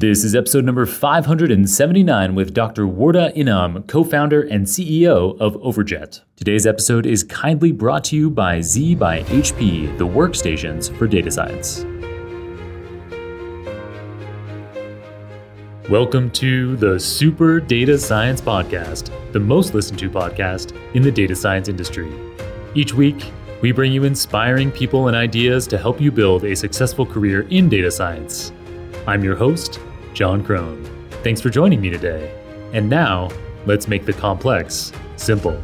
This is episode number 579 with Dr. Wardah Inam, co founder and CEO of Overjet. Today's episode is kindly brought to you by Z by HP, the workstations for data science. Welcome to the Super Data Science Podcast, the most listened to podcast in the data science industry. Each week, we bring you inspiring people and ideas to help you build a successful career in data science. I'm your host, Jon Krohn. Thanks for joining me today. And now, let's make the complex simple.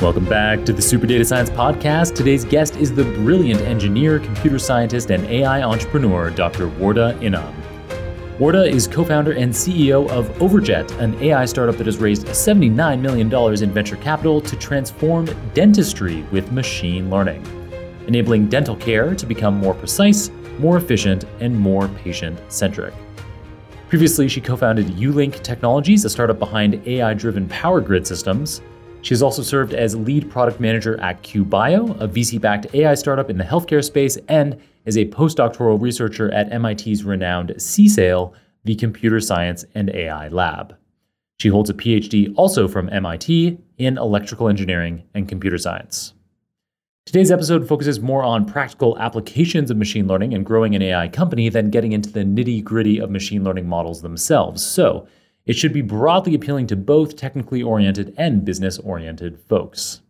Welcome back to the Super Data Science Podcast. Today's guest is the brilliant engineer, computer scientist, and AI entrepreneur, Dr. Wardah Inam. Wardah is co founder and CEO of Overjet, an AI startup that has raised $79 million in venture capital to transform dentistry with machine learning, enabling dental care to become more precise, more efficient, and more patient centric. Previously, she co founded Ulink Technologies, a startup behind AI driven power grid systems. She has also served as lead product manager at QBio, a VC backed AI startup in the healthcare space, and is a postdoctoral researcher at MIT's renowned CSAIL, the Computer Science and AI Lab. She holds a PhD also from MIT in electrical engineering and computer science. Today's episode focuses more on practical applications of machine learning and growing an AI company than getting into the nitty gritty of machine learning models themselves. So, it should be broadly appealing to both technically oriented and business oriented folks.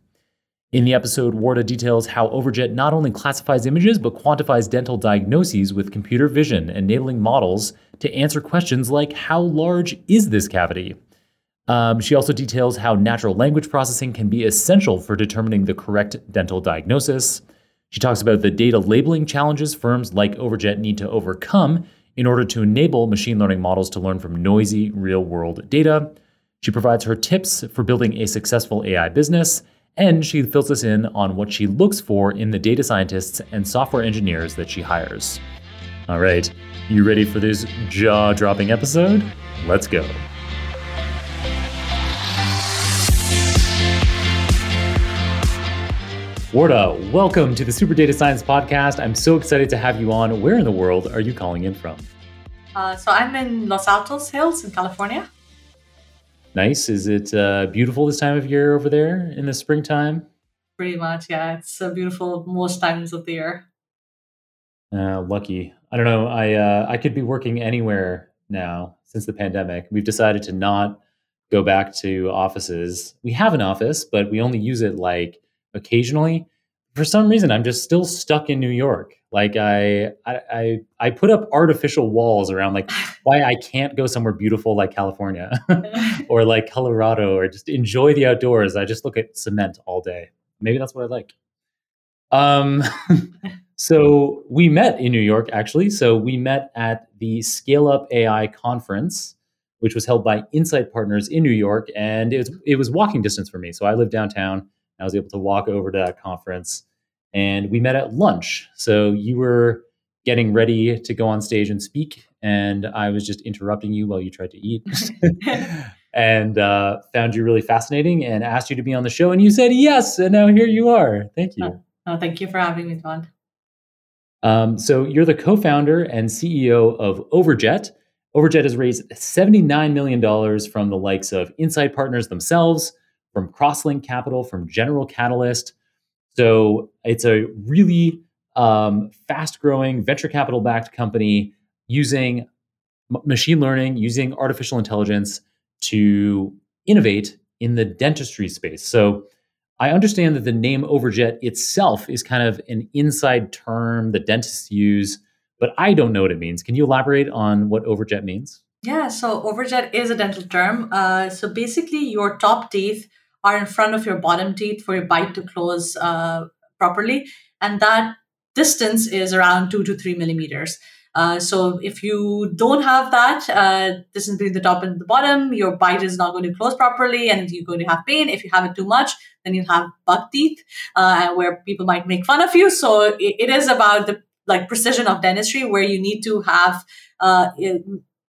In the episode, Wardah details how Overjet not only classifies images, but quantifies dental diagnoses with computer vision, enabling models to answer questions like how large is this cavity? Um, she also details how natural language processing can be essential for determining the correct dental diagnosis. She talks about the data labeling challenges firms like Overjet need to overcome in order to enable machine learning models to learn from noisy real world data. She provides her tips for building a successful AI business and she fills us in on what she looks for in the data scientists and software engineers that she hires. All right, you ready for this jaw dropping episode? Let's go. Wardah, welcome to the Super Data Science Podcast. I'm so excited to have you on. Where in the world are you calling in from? Uh, so I'm in Los Altos Hills in California nice? Is it uh, beautiful this time of year over there in the springtime? Pretty much, yeah. It's uh, beautiful most times of the year. Uh, lucky. I don't know. I uh, I could be working anywhere now since the pandemic. We've decided to not go back to offices. We have an office, but we only use it like occasionally. For some reason, I'm just still stuck in New York. Like I, I, I put up artificial walls around like why I can't go somewhere beautiful like California or like Colorado or just enjoy the outdoors. I just look at cement all day. Maybe that's what I like. Um, so we met in New York actually. So we met at the Scale Up AI conference, which was held by Insight Partners in New York, and it was it was walking distance for me. So I live downtown. I was able to walk over to that conference and we met at lunch. So you were getting ready to go on stage and speak, and I was just interrupting you while you tried to eat. and uh, found you really fascinating and asked you to be on the show, and you said yes, and now here you are. Thank you. Oh, oh thank you for having me, John. Um, so you're the co-founder and CEO of Overjet. Overjet has raised $79 million from the likes of Insight Partners themselves, from Crosslink Capital, from General Catalyst, so it's a really um, fast growing venture capital backed company using m- machine learning, using artificial intelligence to innovate in the dentistry space. So I understand that the name Overjet itself is kind of an inside term that dentists use, but I don't know what it means. Can you elaborate on what Overjet means? Yeah, so Overjet is a dental term. Uh, so basically, your top teeth are in front of your bottom teeth for your bite to close uh, properly. And that distance is around two to three millimeters. Uh, so if you don't have that uh, distance between the top and the bottom, your bite is not going to close properly, and you're going to have pain. If you have it too much, then you have buck teeth, uh, where people might make fun of you. So it, it is about the like precision of dentistry, where you need to have uh,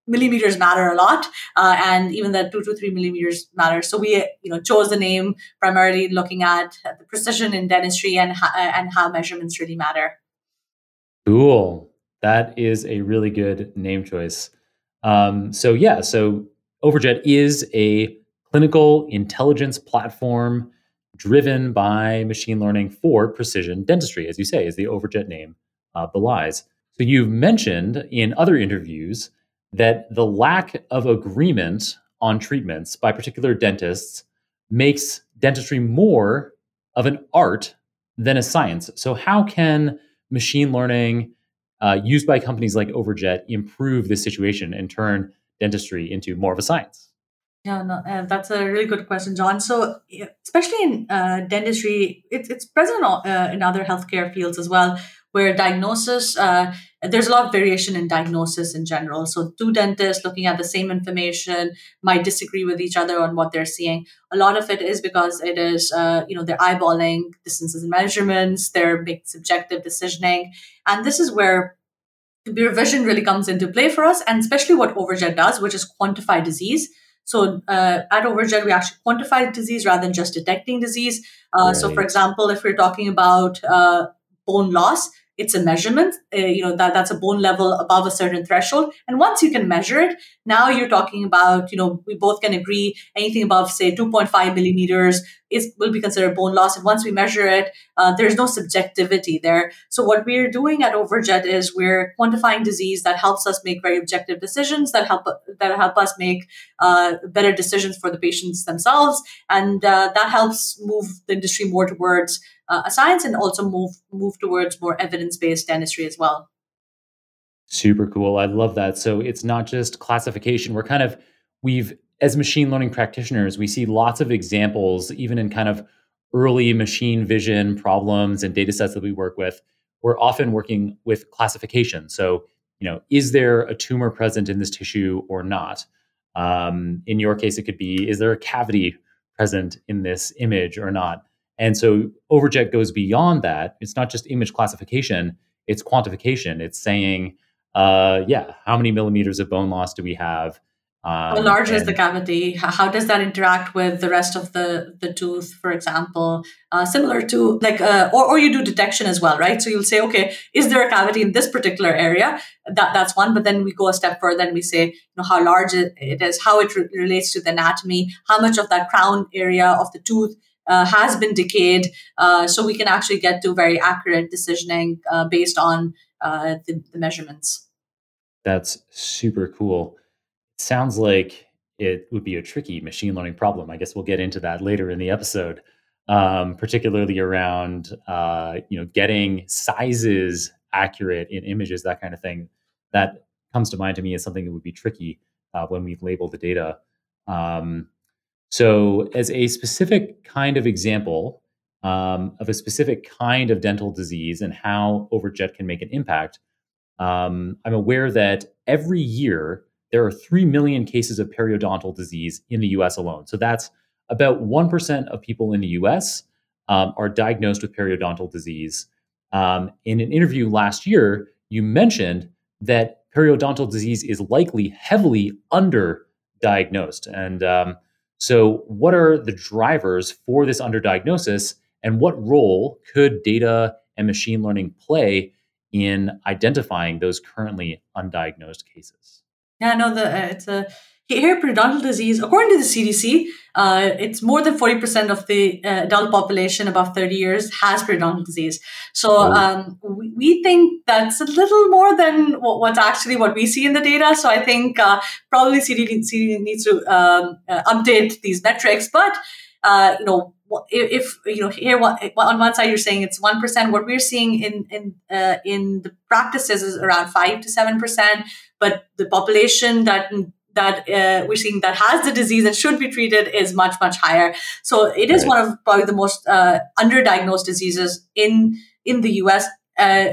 millimeters matter a lot, uh, and even the two to three millimeters matter. So we, you know, chose the name primarily looking at the precision in dentistry and how, and how measurements really matter. Cool. That is a really good name choice. Um, so yeah, so Overjet is a clinical intelligence platform driven by machine learning for precision dentistry, as you say, as the Overjet name uh, belies. So you've mentioned in other interviews that the lack of agreement on treatments by particular dentists makes dentistry more of an art than a science. So, how can machine learning uh, used by companies like Overjet improve this situation and turn dentistry into more of a science? Yeah, no, uh, that's a really good question, John. So, especially in uh, dentistry, it's, it's present uh, in other healthcare fields as well, where diagnosis, uh, there's a lot of variation in diagnosis in general. So, two dentists looking at the same information might disagree with each other on what they're seeing. A lot of it is because it is, uh, you know, they're eyeballing distances and measurements, they're making subjective decisioning. And this is where computer vision really comes into play for us, and especially what Overjet does, which is quantify disease. So uh, at Overjet, we actually quantify disease rather than just detecting disease. Uh, right. So, for example, if we're talking about uh, bone loss, it's a measurement uh, you know that that's a bone level above a certain threshold. And once you can measure it now you're talking about you know we both can agree anything above say 2.5 millimeters is will be considered bone loss. And once we measure it uh, there's no subjectivity there. So what we're doing at overjet is we're quantifying disease that helps us make very objective decisions that help that help us make uh, better decisions for the patients themselves. And uh, that helps move the industry more towards uh, a science and also move move towards more evidence based dentistry as well. Super cool. I love that. So it's not just classification. We're kind of we've as machine learning practitioners, we see lots of examples, even in kind of early machine vision problems and data sets that we work with. We're often working with classification. So, you know, is there a tumor present in this tissue or not? Um, in your case, it could be is there a cavity present in this image or not? And so Overjet goes beyond that. It's not just image classification, it's quantification. It's saying, uh, yeah, how many millimeters of bone loss do we have? Um, how large and, is the cavity? How does that interact with the rest of the, the tooth, for example? Uh, similar to like, uh, or, or you do detection as well, right? So you'll say, okay, is there a cavity in this particular area? That that's one. But then we go a step further and we say, you know, how large it is, how it re- relates to the anatomy, how much of that crown area of the tooth uh, has been decayed. Uh, so we can actually get to very accurate decisioning uh, based on uh, the, the, measurements. That's super cool. sounds like it would be a tricky machine learning problem. I guess we'll get into that later in the episode, um, particularly around uh, you know getting sizes accurate in images, that kind of thing. That comes to mind to me as something that would be tricky uh, when we label the data. Um, so, as a specific kind of example um, of a specific kind of dental disease and how Overjet can make an impact, um, I'm aware that every year there are 3 million cases of periodontal disease in the US alone. So, that's about 1% of people in the US um, are diagnosed with periodontal disease. Um, in an interview last year, you mentioned that periodontal disease is likely heavily underdiagnosed. And um, so, what are the drivers for this underdiagnosis, and what role could data and machine learning play in identifying those currently undiagnosed cases? Yeah, no, the uh, it's a hair periodontal disease, according to the CDC, uh, it's more than 40% of the uh, adult population above 30 years has periodontal disease. So oh. um, we, we, think that's a little more than what, what's actually what we see in the data. So I think uh, probably CDC needs to um, uh, update these metrics. But, uh, you know, if, if, you know here on one side you're saying it's one percent, what we're seeing in in uh, in the practices is around five to seven percent, but the population that that uh, we're seeing that has the disease and should be treated is much much higher so it is right. one of probably the most uh, underdiagnosed diseases in in the us uh,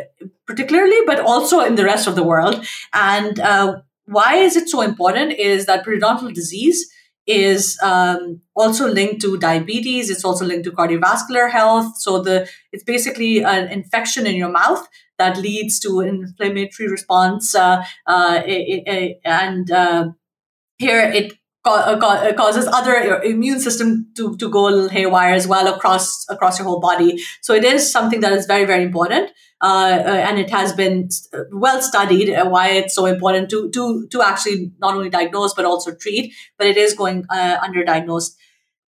particularly but also in the rest of the world and uh, why is it so important is that periodontal disease is um, also linked to diabetes it's also linked to cardiovascular health so the it's basically an infection in your mouth that leads to an inflammatory response. Uh, uh, and uh, here it uh, causes other immune system to, to go a little haywire as well across across your whole body. So it is something that is very very important, uh, uh, and it has been well studied uh, why it's so important to to to actually not only diagnose but also treat. But it is going uh, underdiagnosed.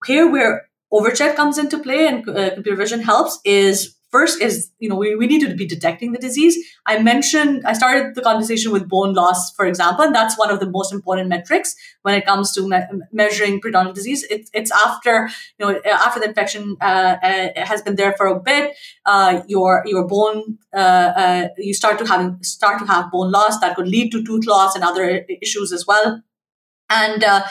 Here, where Overjet comes into play and uh, computer vision helps is First is, you know, we, we need to be detecting the disease. I mentioned, I started the conversation with bone loss, for example, and that's one of the most important metrics when it comes to me- measuring periodontal disease. It, it's after, you know, after the infection uh, uh, has been there for a bit, uh, your your bone, uh, uh, you start to have start to have bone loss that could lead to tooth loss and other issues as well. And uh,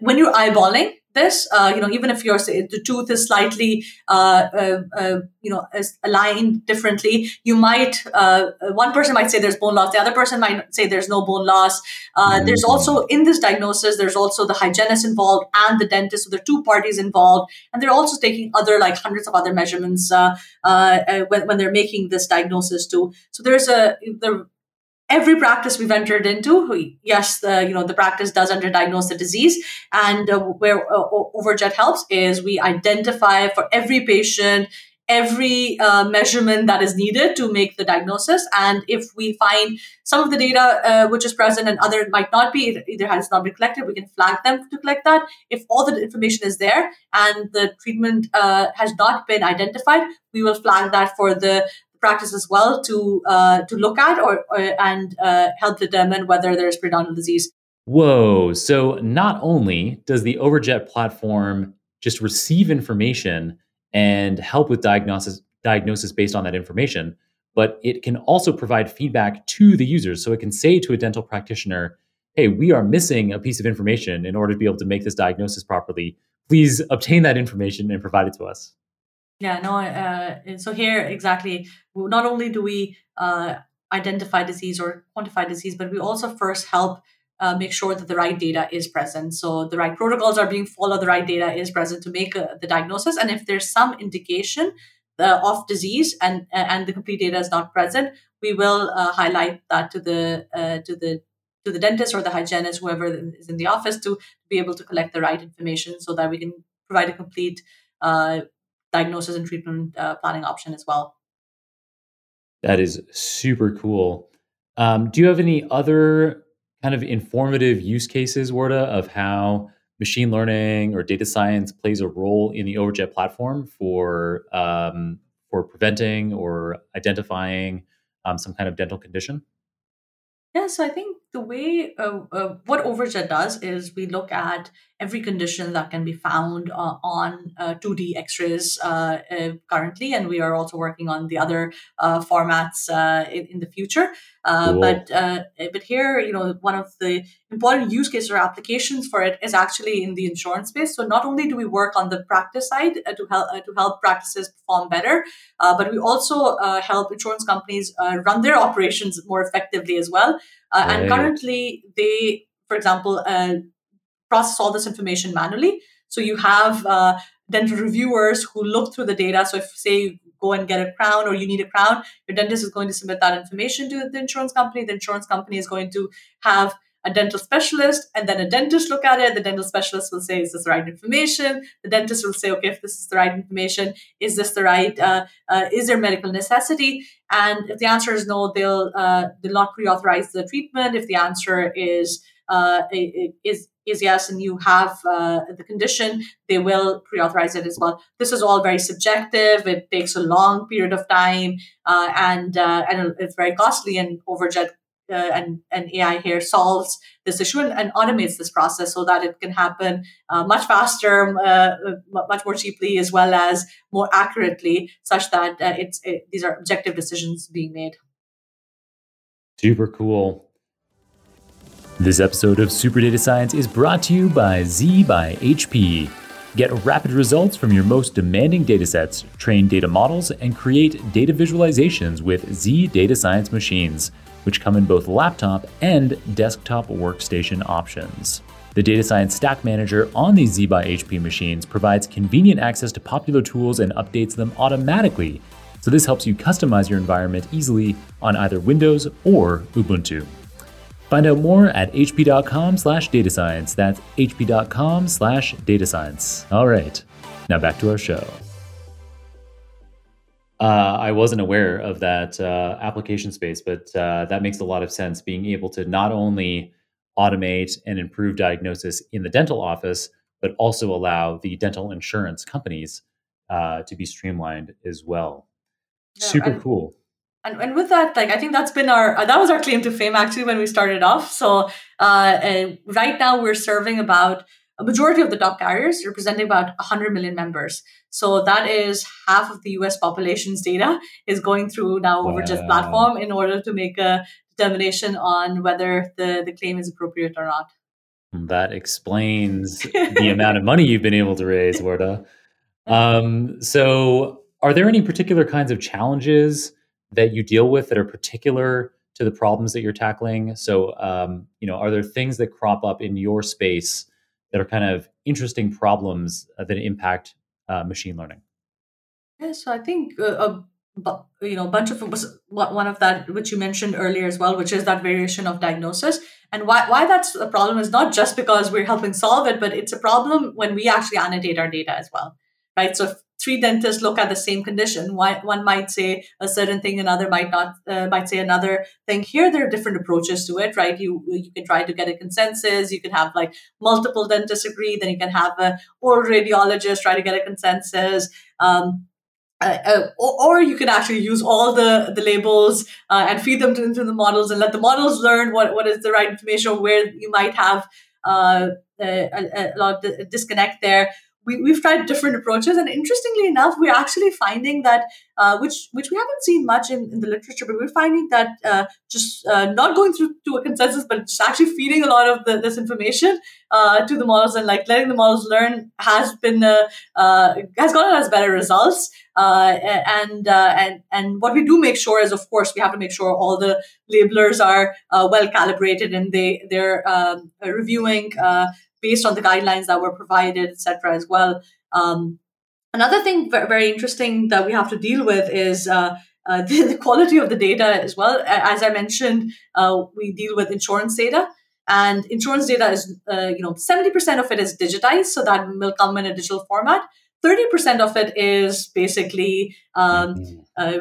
when you're eyeballing, this. Uh, you know, even if your the tooth is slightly, uh, uh, uh you know, aligned differently, you might uh, one person might say there's bone loss, the other person might say there's no bone loss. Mm-hmm. There's also in this diagnosis, there's also the hygienist involved and the dentist, so there are two parties involved, and they're also taking other like hundreds of other measurements when when they're making this diagnosis too. So there's a the every practice we've entered into, yes, the you know the practice does underdiagnose the disease, and uh, where uh, Overjet helps is we identify for every patient every uh, measurement that is needed to make the diagnosis. And if we find some of the data uh, which is present and other might not be either has not been collected we can flag them to collect that. If all the information is there and the treatment uh, has not been identified we will flag that for the practice as well to uh, to look at or, or and uh, help determine whether there's periodontal disease. Whoa! So not only does the Overjet platform just receive information and help with diagnosis diagnosis based on that information, but it can also provide feedback to the users. So it can say to a dental practitioner, "Hey, we are missing a piece of information in order to be able to make this diagnosis properly. Please obtain that information and provide it to us." Yeah, no. Uh, so here exactly, not only do we uh, identify disease or quantify disease, but we also first help uh, make sure that the right data is present. So the right protocols are being followed, the right data is present to make uh, the diagnosis. And if there's some indication uh, of disease and and the complete data is not present, we will uh, highlight that to the to the to the dentist or the hygienist, whoever is in the office, to be able to collect the right information so that we can provide a complete uh, diagnosis and treatment uh, planning option as well. That is super cool. Um, do you have any other kind of informative use cases, Wardah, of how machine learning or data science plays a role in the Overjet platform for um, for preventing or identifying um, some kind of dental condition? Yeah, so I think the way uh, uh, what Overjet does is we look at every condition that can be found uh, on 2D uh, X-rays uh, uh, currently, and we are also working on the other formats in, in, the future. Cool. But but here, you know, one of the important use cases or applications for it is actually in the insurance space. So not only do we work on the practice side to help to help practices perform better, but we also help insurance companies run their operations more effectively as well. Uh. And currently, they, for example, uh, process all this information manually. So you have uh, dental reviewers who look through the data. So if, say, you go and get a crown or you need a crown, your dentist is going to submit that information to the insurance company. The insurance company is going to have a dental specialist and then a dentist look at it. The dental specialist will say, is this the right information? The dentist will say, okay, if this is the right information, is this the right, uh, uh, is there medical necessity? And if the answer is no, they'll, uh, they'll not pre-authorize the treatment. If the answer is, uh, is, is yes, and you have uh, the condition, they will pre-authorize it as well. This is all very subjective. It takes a long period of time, uh, and uh, and it's very costly. And Overjet uh, and, and AI here solves this issue and, and, automates this process so that it can happen uh, much faster, much more cheaply, as well as more accurately, such that it's it, these are objective decisions being made. Super cool. This episode of Super Data Science is brought to you by Z by HP. Get rapid results from your most demanding datasets, train data models, and create data visualizations with Z Data Science machines which come in both laptop and desktop workstation options. The Data Science Stack Manager on these Z by HP machines provides convenient access to popular tools and updates them automatically, So this helps you customize your environment easily on either Windows or Ubuntu. Find out more at hp.com slash data science. That's hp.com slash data science. All right, now back to our show. Uh, I wasn't aware of that uh, application space, but uh, that makes a lot of sense. Being able to not only automate and improve diagnosis in the dental office, but also allow the dental insurance companies uh, to be streamlined as well. Yeah, Super and, cool. And, and with that, like I think that's been our that was our claim to fame actually when we started off. So uh, right now we're serving about a majority of the top carriers, representing about 100 million members. So that is half of the US population's data is going through now over wow. just platform in order to make a determination on whether the, the claim is appropriate or not. That explains the amount of money you've been able to raise, Wardah. Um, so, are there any particular kinds of challenges that you deal with that are particular to the problems that you're tackling? So, um, you know, are there things that crop up in your space that are kind of interesting problems uh, that impact uh, machine learning? Yeah, so I think uh, but you know a bunch of one of that which you mentioned earlier as well which is that variation of diagnosis and why why that's a problem is not just because we're helping solve it but it's a problem when we actually annotate our data as well right so three dentists look at the same condition. One, one might say a certain thing another might not uh, might say another thing. Here there are different approaches to it right? You you can try to get a consensus. You can have like multiple dentists agree. Then you can have a oral radiologist try to get a consensus. Um, uh, uh, or, or, you can actually use all the, the labels uh, and feed them to, into the models and let the models learn what, what is the right information where you might have uh, a, a, lot of disconnect there we, we've tried different approaches and interestingly enough we're actually finding that uh, which which we haven't seen much in, in the literature but we're finding that uh, just uh, not going through to a consensus but just actually feeding a lot of the, this information uh, to the models and like letting the models learn has been uh, uh, has gotten us better results and and and what we do make sure is of course we have to make sure all the labelers are well calibrated and they they're um, reviewing based on the guidelines that were provided, etc. as well. Um, another thing very interesting that we have to deal with is uh, uh, the, the, quality of the data as well. As I mentioned, uh, we deal with insurance data. And insurance data is, uh, you know, 70% of it is digitized, so that will come in a digital format. 30% of it is basically um, mm-hmm. uh,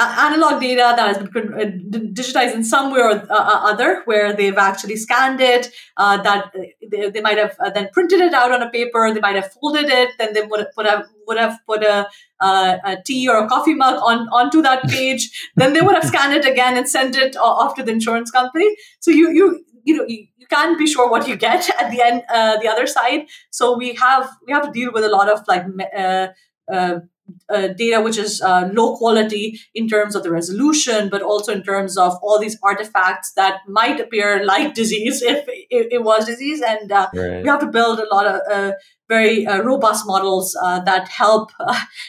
analog data that has been uh, digitized in some way or uh, uh, other, where they've actually scanned it, uh, that they, they, might have then printed it out on a paper, they might have folded it, then they would, have would have put a, a tea or a coffee mug on onto that page. then they would have scanned it again and sent it off to the insurance company. So you you you know you can't be sure what you get at the end uh, the other side. So we have we have to deal with a lot of like. Uh, uh, uh, data which is uh, low quality in terms of the resolution, but also in terms of all these artifacts that might appear like disease if, if it was disease. And uh, right. we have to build a lot of uh, very uh, robust models uh, that help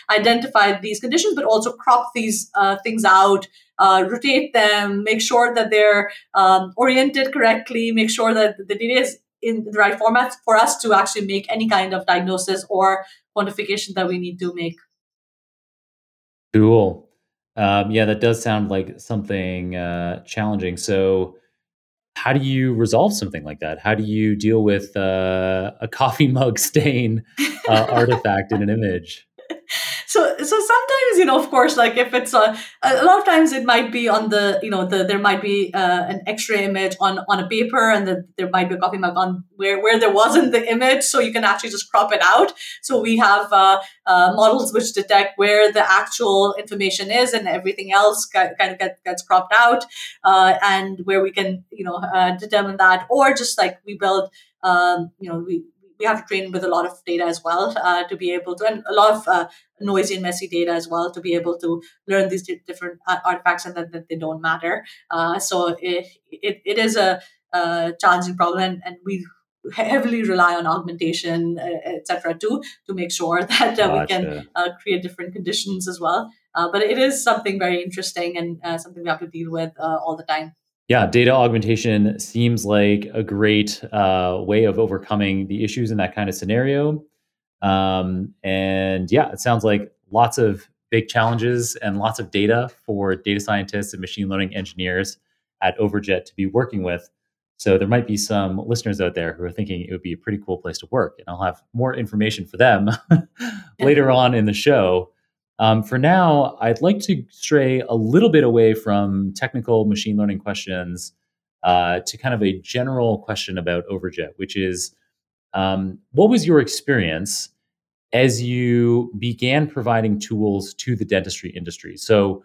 identify these conditions, but also crop these things out. rotate them, make sure that they're um, oriented correctly, make sure that the data is in the right format for us to actually make any kind of diagnosis or quantification that we need to make. Cool. Um, yeah, that does sound like something uh, challenging. So, how do you resolve something like that? How do you deal with uh, a coffee mug stain uh, artifact in an image? so so sometimes you know of course like if it's a, a lot of times it might be on the you know the there might be uh, an x-ray image on on a paper and the, there might be a coffee mug on where where there wasn't the image. So you can actually just crop it out. So we have uh, uh, models which detect where the actual information is and everything else kind of get, gets cropped out uh, and where we can you know uh, determine that. Or just like we build um, you know we we have to train with a lot of data as well uh, to be able to, and a lot of uh, noisy and messy data as well to be able to learn these different uh, artifacts and that, that they don't matter. Uh, so it, it, it is a, a challenging problem, and, and we heavily rely on augmentation, uh, etc., too, to make sure that uh, gotcha. we can uh, create different conditions as well. Uh, but it is something very interesting and uh, something we have to deal with all the time yeah, data augmentation seems like a great uh, way of overcoming the issues in that kind of scenario. Um, and yeah, it sounds like lots of big challenges and lots of data for data scientists and machine learning engineers at Overjet to be working with. So there might be some listeners out there who are thinking it would be a pretty cool place to work, and I'll have more information for them later on in the show. Um, for now, I'd like to stray a little bit away from technical machine learning questions uh, to kind of a general question about Overjet, which is um, what was your experience as you began providing tools to the dentistry industry? So,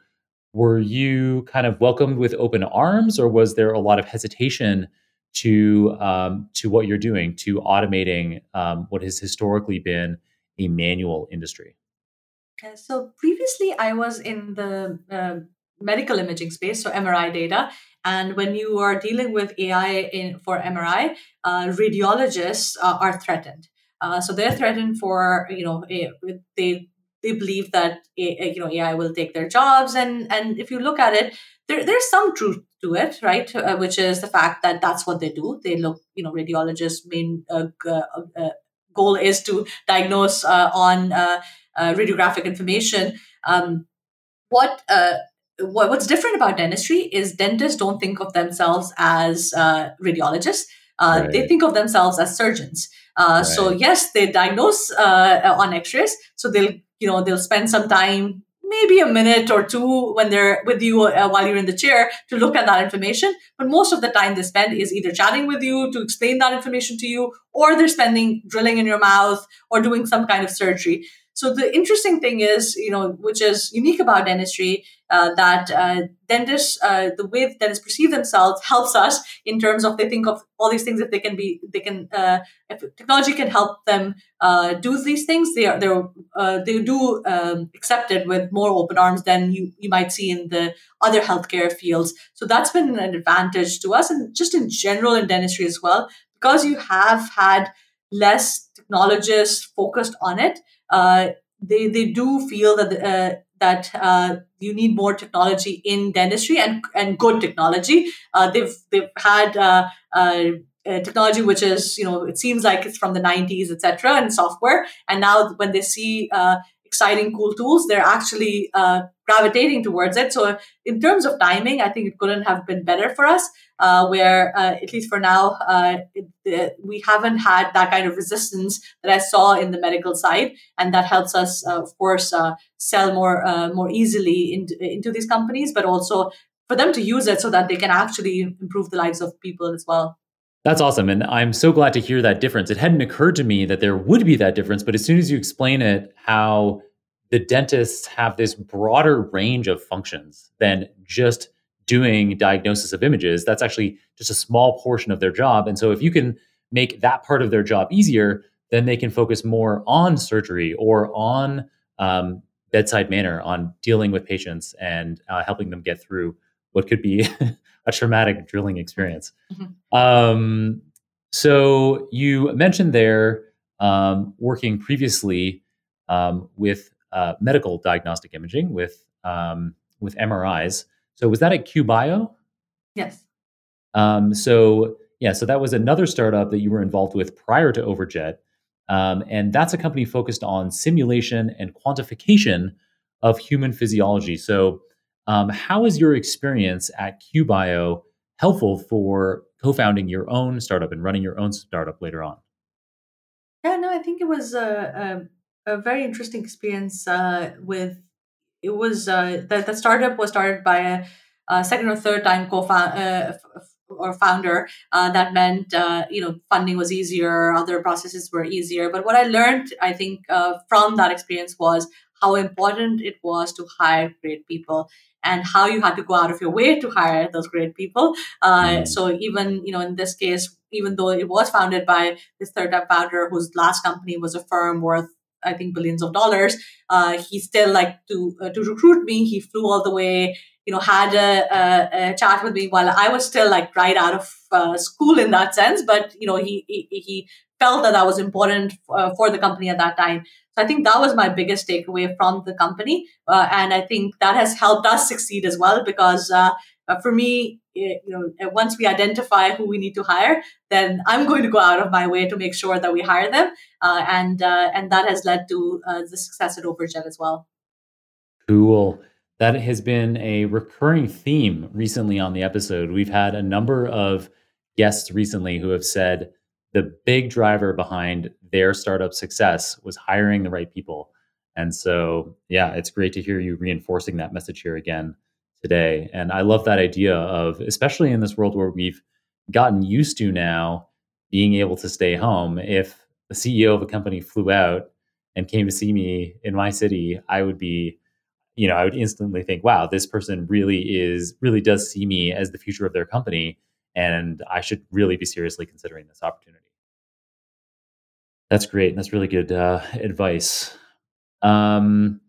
were you kind of welcomed with open arms, or was there a lot of hesitation to um, to what you're doing, to automating um, what has historically been a manual industry? Uh, so previously, I was in the uh, medical imaging space, so MRI data. And when you are dealing with AI in, for MRI, uh, radiologists uh, are threatened. Uh, so they're threatened for you know they they believe that you know AI will take their jobs, and and if you look at it, there there's some truth to it, right? Uh, which is the fact that that's what they do. They look, you know, radiologists' main goal is to diagnose on uh, radiographic information. Um, what, uh, what what's different about dentistry is dentists don't think of themselves as uh, radiologists. Uh, right. They think of themselves as surgeons. Uh, right. So yes, they diagnose uh, on X-rays. So they'll you know they'll spend some time maybe a minute or two when they're with you uh, while you're in the chair to look at that information. But most of the time they spend is either chatting with you to explain that information to you, or they're spending drilling in your mouth or doing some kind of surgery. So the interesting thing is, you know, which is unique about dentistry, uh, that uh, dentists, uh, the way dentists perceive themselves helps us in terms of they think of all these things. If they can be, they can, uh, if technology can help them uh, do these things, they are they're uh, they do um, accept it with more open arms than you you might see in the other healthcare fields. So that's been an advantage to us, and just in general in dentistry as well, because you have had less technologists focused on it uh, they they do feel that uh, that uh, you need more technology in dentistry and and good technology. Uh, they've they've had uh, uh, technology which is you know it seems like it's from the 90s etc and software and now when they see uh exciting cool tools they're actually gravitating towards it so in terms of timing i think it couldn't have been better for us uh, where uh, at least for now uh, it, we haven't had that kind of resistance that I saw in the medical side, and that helps us, uh, of course, uh, sell more uh, more easily into, into these companies, but also for them to use it so that they can actually improve the lives of people as well. That's awesome. And I'm so glad to hear that difference. It hadn't occurred to me that there would be that difference, but as soon as you explain it, how the dentists have this broader range of functions than just doing diagnosis of images, that's actually just a small portion of their job. And so if you can make that part of their job easier, then they can focus more on surgery or on um, bedside manner, on dealing with patients and uh, helping them get through what could be a traumatic drilling experience. Mm-hmm. Um, so you mentioned there um, working previously um, with uh, medical diagnostic imaging with um, with MRIs. So was that at QBio? Yes. Um, so yeah, so that was another startup that you were involved with prior to Overjet, um, and that's a company focused on simulation and quantification of human physiology. So, um, how is your experience at QBio helpful for co-founding your own startup and running your own startup later on? Yeah, no, I think it was a, a, very interesting experience uh, with it was uh, the, the startup was started by a, a second or third time co-founder uh, or founder uh, that meant uh, you know funding was easier other processes were easier but what i learned i think uh, from that experience was how important it was to hire great people and how you had to go out of your way to hire those great people mm. so even you know in this case even though it was founded by this third time founder whose last company was a firm worth I think billions of dollars. Uh, he still like to uh, to recruit me. He flew all the way, you know, had a, a, a, chat with me while I was still like right out of uh, school in that sense. But you know, he he, he felt that that was important uh, for the company at that time. So I think that was my biggest takeaway from the company, uh, and I think that has helped us succeed as well because uh, for me, you know, once we identify who we need to hire, then I'm going to go out of my way to make sure that we hire them, uh, and uh, and that has led to uh, the success at Overjet as well. Cool. That has been a recurring theme recently on the episode. We've had a number of guests recently who have said the big driver behind their startup success was hiring the right people. And so, yeah, it's great to hear you reinforcing that message here again today. And I love that idea of, especially in this world where we've gotten used to now being able to stay home. If the CEO of a company flew out and came to see me in my city, I would be, you know, I would instantly think, wow, this person really is, really does see me as the future of their company. And I should really be seriously considering this opportunity. That's great. That's really good uh, advice. Um,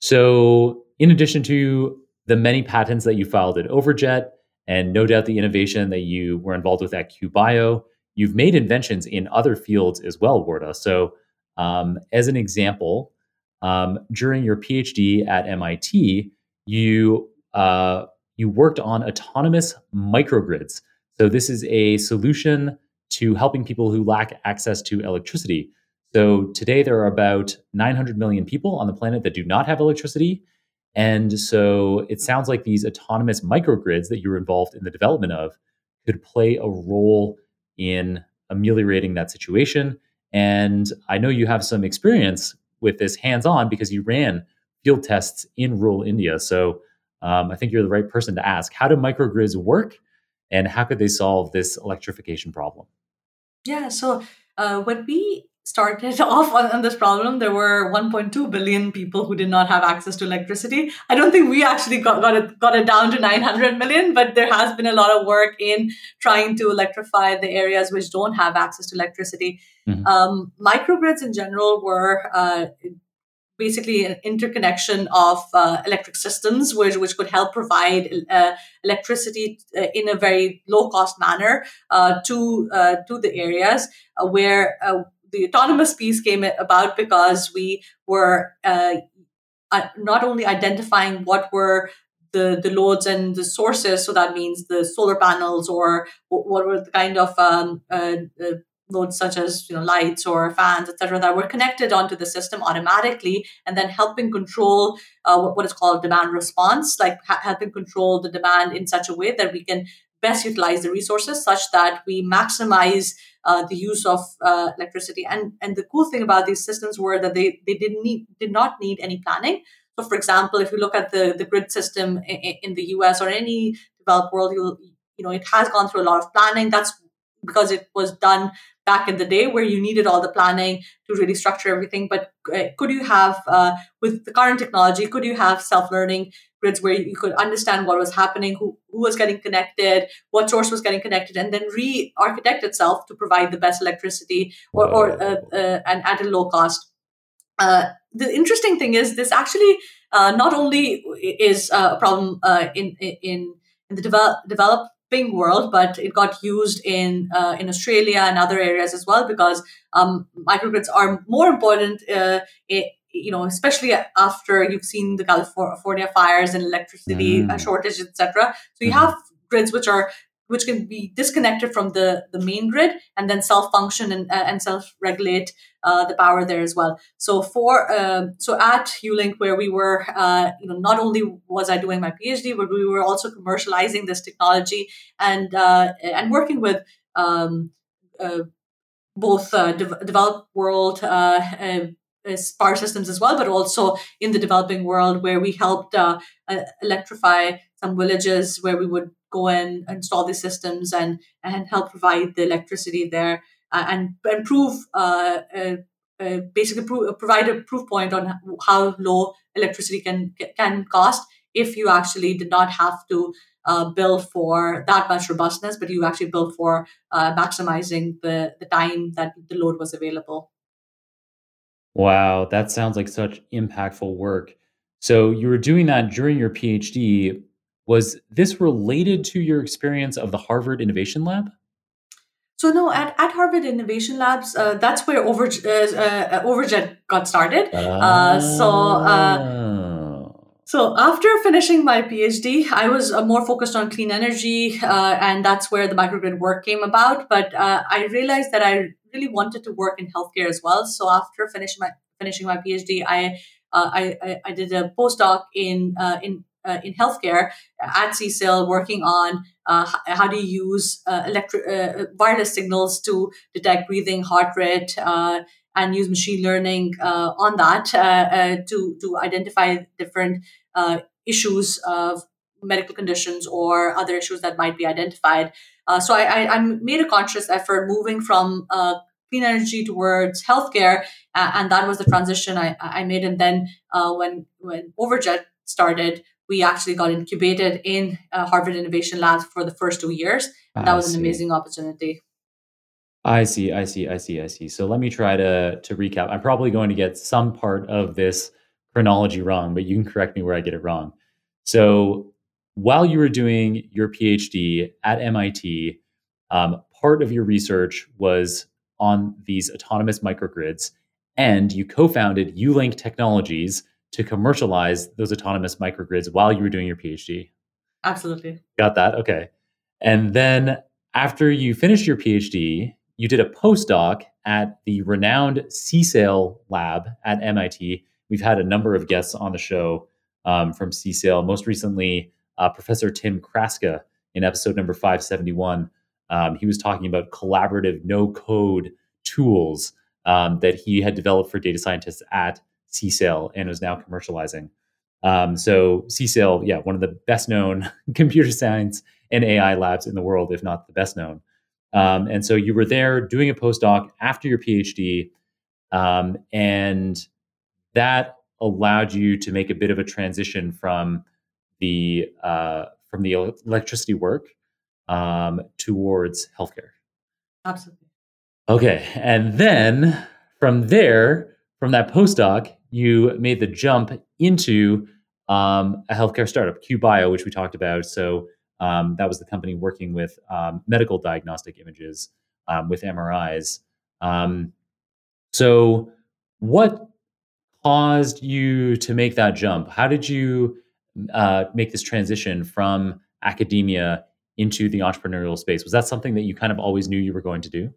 so, in addition to the many patents that you filed at Overjet, and no doubt the innovation that you were involved with at QBio, you've made inventions in other fields as well, Wardah. So, um, as an example, um, during your PhD at MIT, you uh, you worked on autonomous microgrids. So this is a solution to helping people who lack access to electricity. So today there are about 900 million people on the planet that do not have electricity. And so it sounds like these autonomous microgrids that you're involved in the development of could play a role in ameliorating that situation. And I know you have some experience with this hands on because you ran field tests in rural India. So um, I think you're the right person to ask how do microgrids work and how could they solve this electrification problem? Yeah, so uh, when we started off on, on, this problem, there were 1.2 billion people who did not have access to electricity. I don't think we actually got, got it got it down to 900 million, but there has been a lot of work in trying to electrify the areas which don't have access to electricity. Mm-hmm. Um, microgrids in general were uh, basically an interconnection of uh, electric systems, which, which could help provide uh, electricity uh, in a very low cost manner uh, to uh, to the areas uh, where the autonomous piece came about because we were not only identifying what were the, the loads and the sources. So that means the solar panels or what were the kind of um, uh, loads such as you know lights or fans etc that were connected onto the system automatically and then helping control uh, what, what is called demand response like ha- helping control the demand in such a way that we can best utilize the resources such that we maximize uh, the use of uh, electricity. And and the cool thing about these systems were that they they didn't need did not need any planning. So for example if you look at the the grid system in, in the us or any developed world you'll you know it has gone through a lot of planning. That's because it was done back in the day where you needed all the planning to really structure everything. But uh, could you have uh, with the current technology could you have self-learning grids where you could understand what was happening who, who was getting connected what source was getting connected and then re-architect itself to provide the best electricity or, or uh, uh, and at a low cost? Uh, the interesting thing is this actually uh, not only is a problem in in in the develop, world, but it got used in uh, in Australia and other areas as well because um, microgrids are more important. Uh, it, you know, especially after you've seen the California fires and electricity mm. shortage, etc. So you mm. have grids which are which can be disconnected from the, the main grid and then self-function and, uh, and self-regulate uh, the power there as well. So for uh, so at ULink, where we were, uh, you know, not only was I doing my PhD, but we were also commercializing this technology and uh, and working with um, uh, both de- developed world power systems as well, but also in the developing world where we helped electrify some villages where we would go and install the systems and and help provide the electricity there uh, and and prove uh, uh, uh basically prove, provide a proof point on how low electricity can can cost if you actually did not have to uh, build for that much robustness, but you actually built for maximizing the the time that the load was available. Wow, that sounds like such impactful work. So you were doing that during your PhD. Was this related to your experience of the Harvard Innovation Lab? So no, at, at Harvard Innovation Labs, uh, that's where Over, uh, uh, Overjet got started. Uh, so uh, so after finishing my PhD, I was uh, more focused on clean energy, and that's where the microgrid work came about. But I realized that I really wanted to work in healthcare as well. So after finishing my finishing my PhD, I I, I, I did a postdoc in in uh, in healthcare at CSAIL working on uh, how to use uh, uh, wireless signals to detect breathing, heart rate, uh, and use machine learning uh, on that to to identify different issues of medical conditions or other issues that might be identified. so I, I, I, made a conscious effort moving from clean energy towards healthcare, and that was the transition I, I made. And then when when Overjet started, we actually got incubated in uh, Harvard Innovation Labs for the first two years. that was an amazing opportunity. I see, I see, I see, I see. So let me try to to recap. I'm probably going to get some part of this chronology wrong, but you can correct me where I get it wrong. So while you were doing your PhD at MIT, um, part of your research was on these autonomous microgrids, and you co-founded ULink Technologies, to commercialize those autonomous microgrids while you were doing your PhD. Absolutely. Got that? Okay. And then after you finished your PhD, you did a postdoc at the renowned CSAIL lab at MIT. We've had a number of guests on the show um, from CSAIL, most recently, uh, Professor Tim Kraska in episode number 571. Um, he was talking about collaborative no code tools um, that he had developed for data scientists at CSAIL and is now commercializing. Um, so CSAIL, yeah, one of the best known computer science and AI labs in the world, if not the best known. Um, and so you were there doing a postdoc after your PhD, um, and that allowed you to make a bit of a transition from the uh, from the electricity work um, towards healthcare. Absolutely. Okay, and then from there, from that postdoc, you made the jump into um, a healthcare startup, QBio, which we talked about. So um, that was the company working with um, medical diagnostic images um, with MRIs. Um, so, what caused you to make that jump? How did you uh, make this transition from academia into the entrepreneurial space? Was that something that you kind of always knew you were going to do?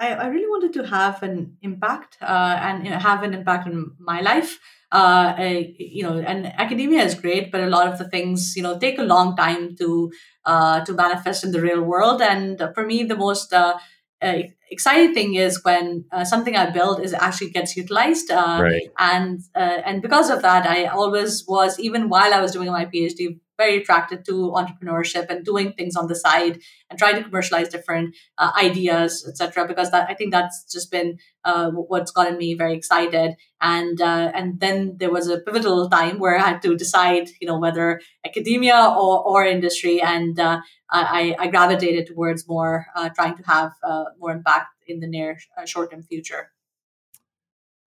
I, I really wanted to have an impact uh, and you know, have an impact in my life. Uh, I, you know, and academia is great, but a lot of the things, you know, take a long time to uh, to manifest in the real world. And for me, the most uh, uh, exciting thing is when uh, something I build is actually gets utilized. Uh, right. And uh, and because of that, I always was even while I was doing my PhD very attracted to entrepreneurship and doing things on the side and trying to commercialize different uh, ideas, etc. Because that, I think that's just been uh, what's gotten me very excited. And uh, and then there was a pivotal time where I had to decide, you know, whether academia or, or industry, and uh, I, I, gravitated towards more uh, trying to have uh, more impact in the near short term future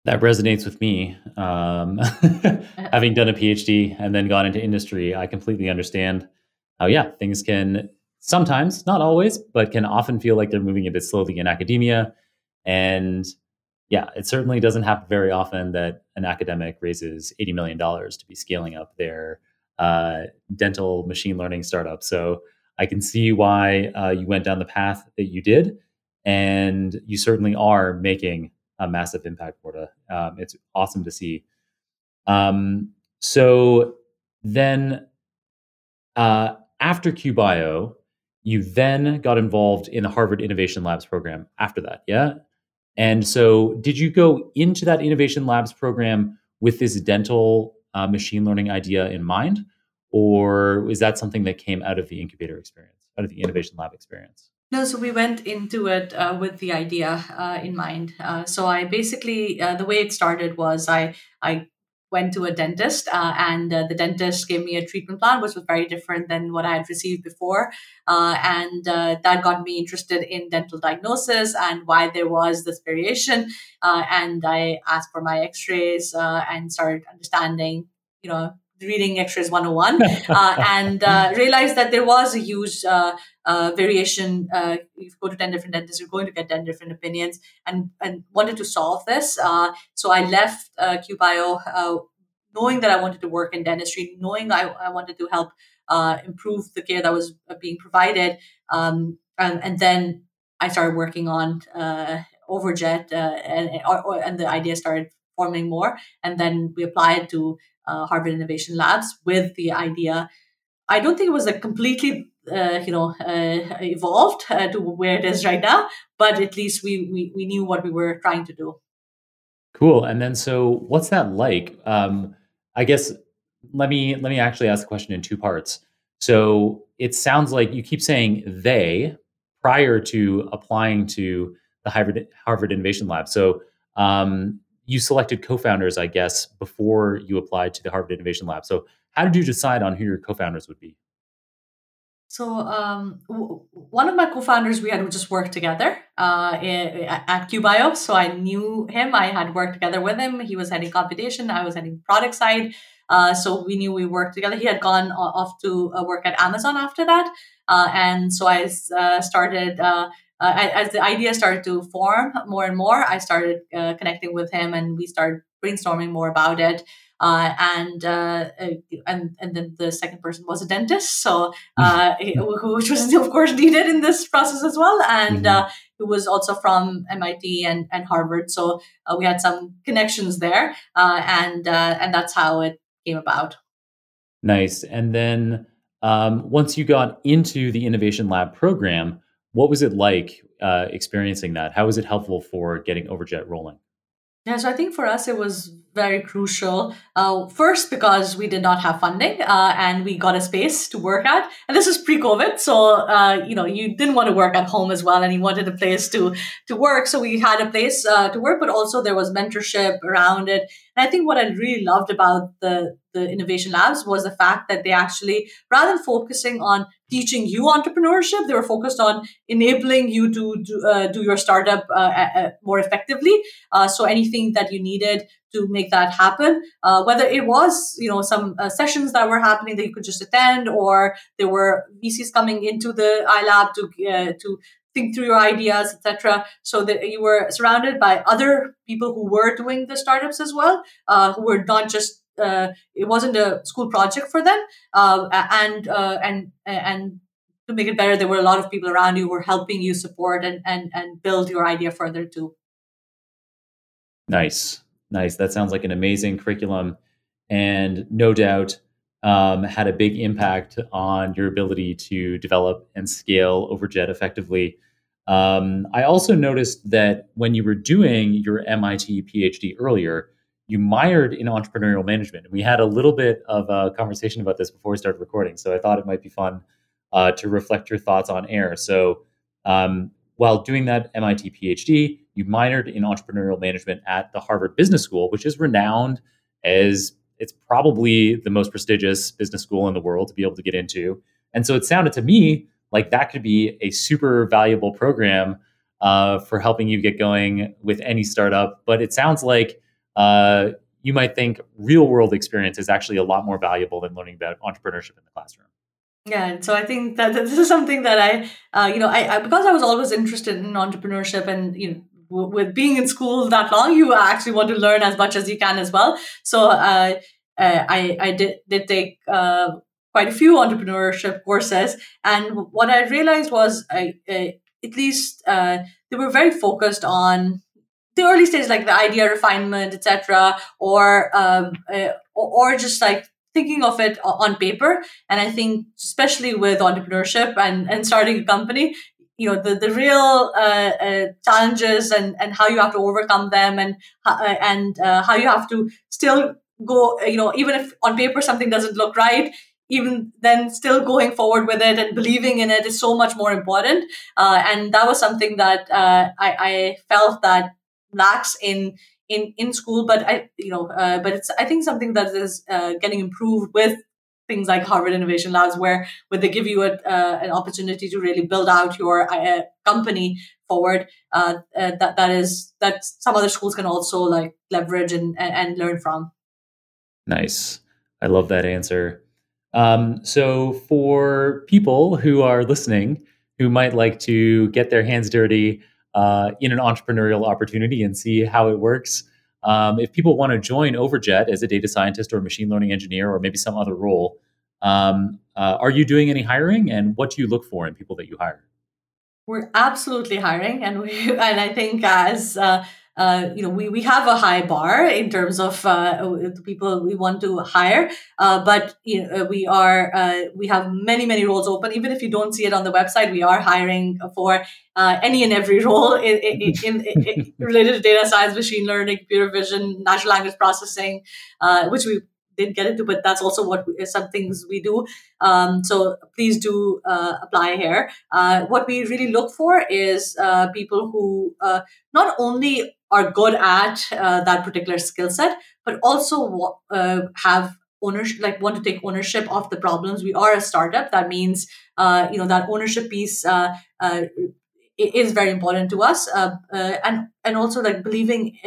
that resonates with me. Um, having done a PhD and then gone into industry, I completely understand how, yeah, things can sometimes, not always, but can often feel like they're moving a bit slowly in academia. And yeah, it certainly doesn't happen very often that an academic raises $80 million to be scaling up their uh, dental machine learning startup. So I can see why uh, you went down the path that you did. And you certainly are making a massive impact, Wardah. Um, it's awesome to see. Um, so then, uh, after QBio, you then got involved in the Harvard Innovation Labs program. After that, yeah. And so, did you go into that Innovation Labs program with this dental uh, machine learning idea in mind, or is that something that came out of the incubator experience, out of the Innovation Lab experience? No, so we went into it uh, with the idea uh, in mind. Uh, so I basically, uh, the way it started was I I went to a dentist, uh, and uh, the dentist gave me a treatment plan, which was very different than what I had received before, and that got me interested in dental diagnosis and why there was this variation. and I asked for my X-rays and started understanding, you know, reading X-rays 101 uh, and uh, realized that there was a huge uh, uh variation. Uh, you go to 10 different dentists, you're going to get 10 different opinions and, and wanted to solve this. Uh, so I left QBio knowing that I wanted to work in dentistry, knowing I, I wanted to help improve the care that was being provided. Um, and, and, then I started working on Overjet and, and the idea started forming more. And then we applied to uh, Harvard Innovation Labs with the idea. I don't think it was a completely uh, you know uh, evolved uh, to where it is right now, but at least we, we we knew what we were trying to do. Cool. And then so what's that like? Um, I guess let me let me actually ask the question in two parts. So it sounds like you keep saying they prior to applying to the Harvard Harvard Innovation Lab. So um, you selected co-founders, I guess, before you applied to the Harvard Innovation Lab. So how did you decide on who your co-founders would be? So um, w- one of my co-founders, we had just worked together uh, at QBio. So I knew him. I had worked together with him. He was heading computation. I was heading product side. Uh, so we knew we worked together. He had gone off to uh, work at Amazon after that. Uh, and so I uh, started, uh, as the idea started to form more and more, I started connecting with him and we started brainstorming more about it. Uh, and uh, and and then the second person was a dentist, so uh, which was of course needed in this process as well, and mm-hmm. who was also from MIT and, and Harvard. So we had some connections there, and and that's how it came about. Nice. And then um, once you got into the Innovation Lab program, what was it like uh, experiencing that? How was it helpful for getting Overjet rolling? Yeah, so I think for us it was very crucial. Uh, first, because we did not have funding uh, and we got a space to work at, and this is pre-COVID, so uh, you know you didn't want to work at home as well, and you wanted a place to to work. So we had a place uh, to work, but also there was mentorship around it. And I think what I really loved about the the innovation labs was the fact that they actually, rather than focusing on teaching you entrepreneurship. They were focused on enabling you to do, uh, do your startup uh, more effectively. Uh, so anything that you needed to make that happen, uh, whether it was you know some uh, sessions that were happening that you could just attend, or there were VCs coming into the iLab to to think through your ideas, etc. So that you were surrounded by other people who were doing the startups as well, uh, who were not just uh, it wasn't a school project for them. Uh, and uh, and and to make it better there were a lot of people around you who were helping you support and and and build your idea further too. Nice nice that sounds like an amazing curriculum and no doubt um, had a big impact on your ability to develop and scale overjet effectively um, i also noticed that when you were doing your mit phd earlier you mired in entrepreneurial management. We had a little bit of a conversation about this before we started recording. So I thought it might be fun uh, to reflect your thoughts on air. So um, while doing that MIT PhD, you minored in entrepreneurial management at the Harvard Business School, which is renowned as it's probably the most prestigious business school in the world to be able to get into. And so it sounded to me like that could be a super valuable program uh, for helping you get going with any startup. But it sounds like uh, you might think real world experience is actually a lot more valuable than learning about entrepreneurship in the classroom. Yeah, so I think that this is something that I, uh, you know, I, I, because I was always interested in entrepreneurship and you know with being in school that long, you actually want to learn as much as you can as well. So uh, uh, I I did did take uh, quite a few entrepreneurship courses, and what I realized was I, I at least uh, they were very focused on the early stage, like the idea refinement, etc., or um, uh, or just like thinking of it on paper. And I think, especially with entrepreneurship and and starting a company, you know the the real uh, uh, challenges and and how you have to overcome them and uh, and uh, how you have to still go you know even if on paper something doesn't look right even then still going forward with it and believing in it is so much more important. Uh, and that was something that uh, I, I felt that lacks in in in school but i you know but it's i think something that is getting improved with things like harvard innovation labs where where they give you a, uh, an opportunity to really build out your uh, company forward. Uh, uh, that that is that some other schools can also like leverage and and, and learn from. Nice. I love that answer. Um, so for people who are listening who might like to get their hands dirty uh, in an entrepreneurial opportunity and see how it works. Um, if people want to join Overjet as a data scientist or a machine learning engineer or maybe some other role, um, uh, are you doing any hiring and what do you look for in people that you hire? We're absolutely hiring, and we and I think as uh, uh, you know, we, we have a high bar in terms of uh, the people we want to hire, uh, but you know, we are uh, we have many many roles open. Even if you don't see it on the website, we are hiring for uh, any and every role in, in, in, related to data science, machine learning, computer vision, natural language processing, uh, which we didn't get into, but that's also what we, some things we do. Um, so please do uh, apply here. Uh, what we really look for is uh, people who not only are good at uh, that particular skill set, but also uh, have ownership, like want to take ownership of the problems. We are a startup. That means, you know, that ownership piece is very important to us, and and also like believing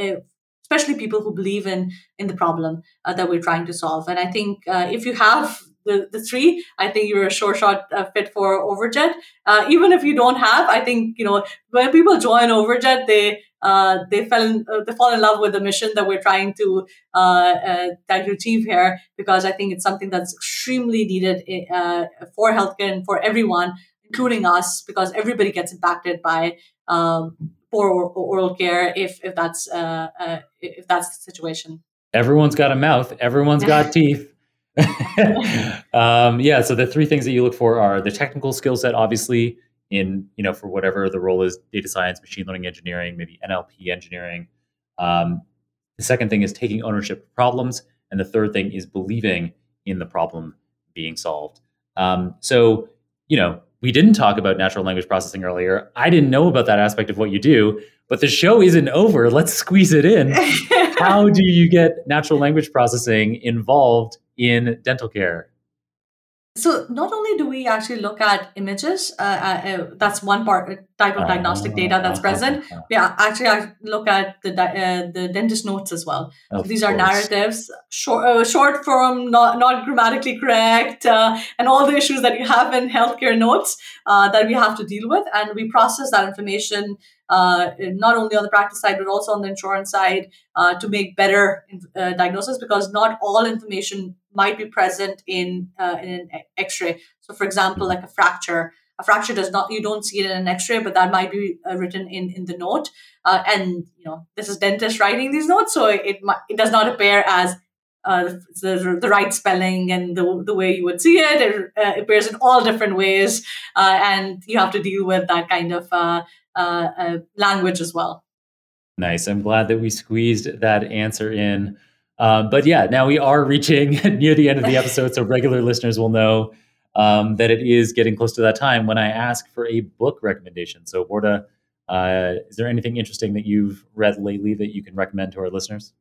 especially people who believe in in the problem uh, that we're trying to solve. And I think uh, if you have the, the three, I think you're a sure shot uh, fit for Overjet. Uh, even if you don't have, I think you know when people join Overjet, they uh, they fell in, uh, they fall in love with the mission that we're trying to try to achieve here because I think it's something that's extremely needed for healthcare and for everyone, including us, because everybody gets impacted by um, for oral care if if that's uh, uh, if that's the situation. Everyone's got a mouth. Everyone's got teeth. um, yeah. So the three things that you look for are the technical skill set, obviously, in you know for whatever the role is, data science, machine learning engineering, maybe NLP engineering. Um, the second thing is taking ownership of problems, and the third thing is believing in the problem being solved. Um, so you know we didn't talk about natural language processing earlier. I didn't know about that aspect of what you do, but the show isn't over. Let's squeeze it in. How do you get natural language processing involved in dental care? So not only do we actually look at images, uh, uh, uh that's one part uh, type of diagnostic uh, data that's present. We actually look at the uh, the dentist notes as well. So these course. are narratives, short short form, not not grammatically correct, and all the issues that you have in healthcare notes that we have to deal with, and we process that information uh, not only on the practice side but also on the insurance side uh, to make better uh, diagnosis because not all information might be present in, uh, in an x-ray. So for example like a fracture. A fracture does not you don't see it in an x-ray but that might be uh, written in in the note. Uh, and you know this is dentist writing these notes so it it does not appear as uh, the, the right spelling and the, the way you would see it. It uh, appears in all different ways, uh, and you have to deal with that kind of uh, uh, language as well. Nice. I'm glad that we squeezed that answer in. Um, but yeah, now we are reaching near the end of the episode, so regular listeners will know um, that it is getting close to that time when I ask for a book recommendation. So, Wardah, uh, is there anything interesting that you've read lately that you can recommend to our listeners?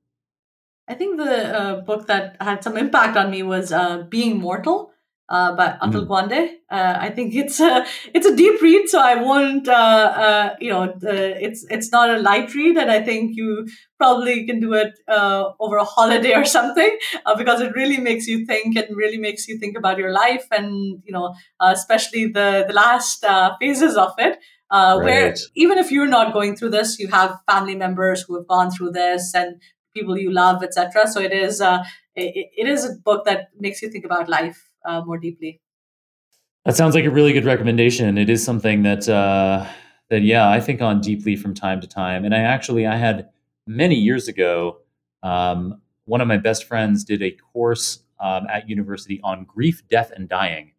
I think the uh, book that had some impact on me was uh, Being Mortal uh, by Atul mm. Gawande. Uh, I think it's a it's a deep read, so I won't uh, uh you know it's it's not a light read, and I think you probably can do it uh, over a holiday or something uh, because it really makes you think and really makes you think about your life and you know especially the the last phases of it. Right. Where even if you're not going through this, you have family members who have gone through this and people you love, etc. So it is it, it is a book that makes you think about life uh, more deeply. That sounds like a really good recommendation. It is something that uh, that yeah, I think on deeply from time to time. And I actually I had many years ago, um, one of my best friends did a course um, at university on grief, death, and dying,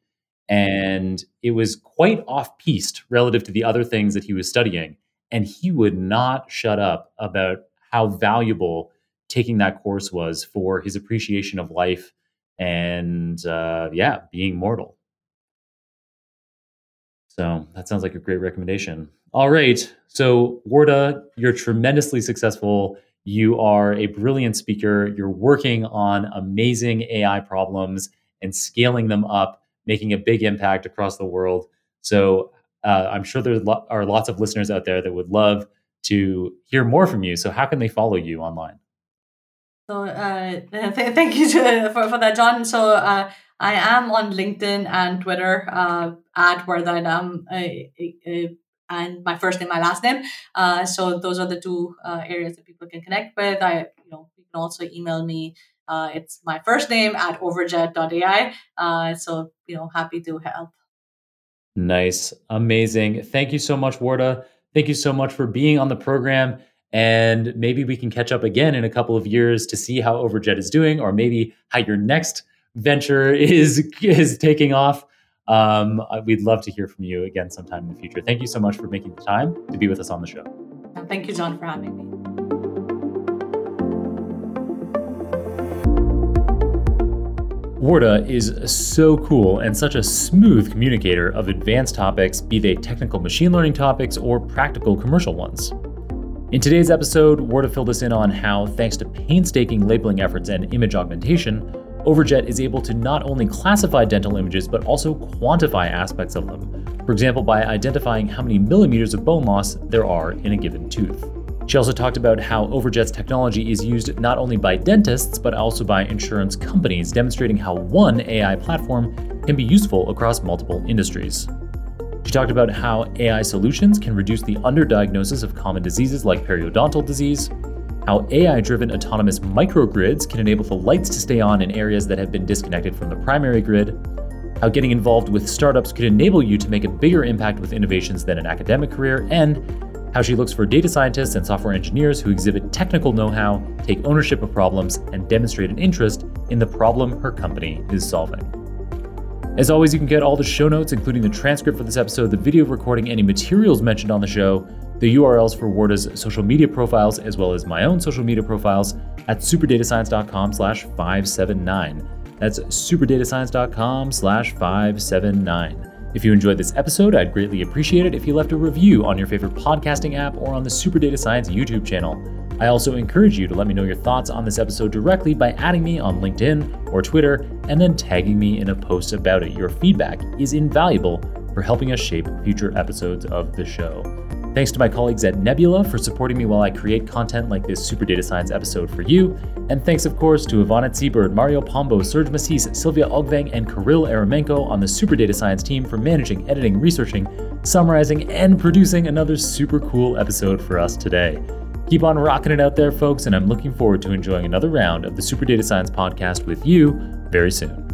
and it was quite off piste relative to the other things that he was studying. And he would not shut up about how valuable taking that course was for his appreciation of life and uh, yeah, being mortal. So that sounds like a great recommendation. All right. So, Wardah, you're tremendously successful. You are a brilliant speaker. You're working on amazing AI problems and scaling them up, making a big impact across the world. So, uh, I'm sure there are lots of listeners out there that would love to hear more from you. So, how can they follow you online? So uh, th- thank you to, for, for that, Jon. So uh, I am on LinkedIn and Twitter uh, at where that um and my first name, my last name. Uh, so those are the two uh, areas that people can connect with. I you know you can also email me. Uh, it's my first name at overjet.ai. Uh, so you know happy to help. Nice, amazing. Thank you so much, Wardah. Thank you so much for being on the program And maybe we can catch up again in a couple of years to see how Overjet is doing, or maybe how your next venture is is taking off. Um, we'd love to hear from you again sometime in the future. Thank you so much for making the time to be with us on the show. Thank you, Jon, for having me. Wardah is so cool and such a smooth communicator of advanced topics, be they technical machine learning topics or practical commercial ones. In today's episode, we're to fill this in on how, thanks to painstaking labeling efforts and image augmentation, Overjet is able to not only classify dental images but also quantify aspects of them, for example, by identifying how many millimeters of bone loss there are in a given tooth. She also talked about how Overjet's technology is used not only by dentists but also by insurance companies, demonstrating how one AI platform can be useful across multiple industries. She talked about how AI solutions can reduce the underdiagnosis of common diseases like periodontal disease, how AI driven autonomous microgrids can enable the lights to stay on in areas that have been disconnected from the primary grid, how getting involved with startups could enable you to make a bigger impact with innovations than an academic career, and how she looks for data scientists and software engineers who exhibit technical know how, take ownership of problems, and demonstrate an interest in the problem her company is solving. As always, you can get all the show notes, including the transcript for this episode, the video recording, any materials mentioned on the show, the URLs for Wardah's social media profiles, as well as my own social media profiles at superdatascience.com slash 579. That's superdatascience.com slash 579. If you enjoyed this episode, I'd greatly appreciate it if you left a review on your favorite podcasting app or on the Super Data Science YouTube channel. I also encourage you to let me know your thoughts on this episode directly by adding me on LinkedIn or Twitter and then tagging me in a post about it. Your feedback is invaluable for helping us shape future episodes of the show. Thanks to my colleagues at Nebula for supporting me while I create content like this Super Data Science episode for you. And thanks, of course, to Ivana Zibert, Mario Pombo, Serge Massis, Sylvia Ogweng, and Kirill Eremenko on the Super Data Science team for managing, editing, researching, summarizing, and producing another super cool episode for us today. Keep on rocking it out there, folks, and I'm looking forward to enjoying another round of the Super Data Science podcast with you very soon.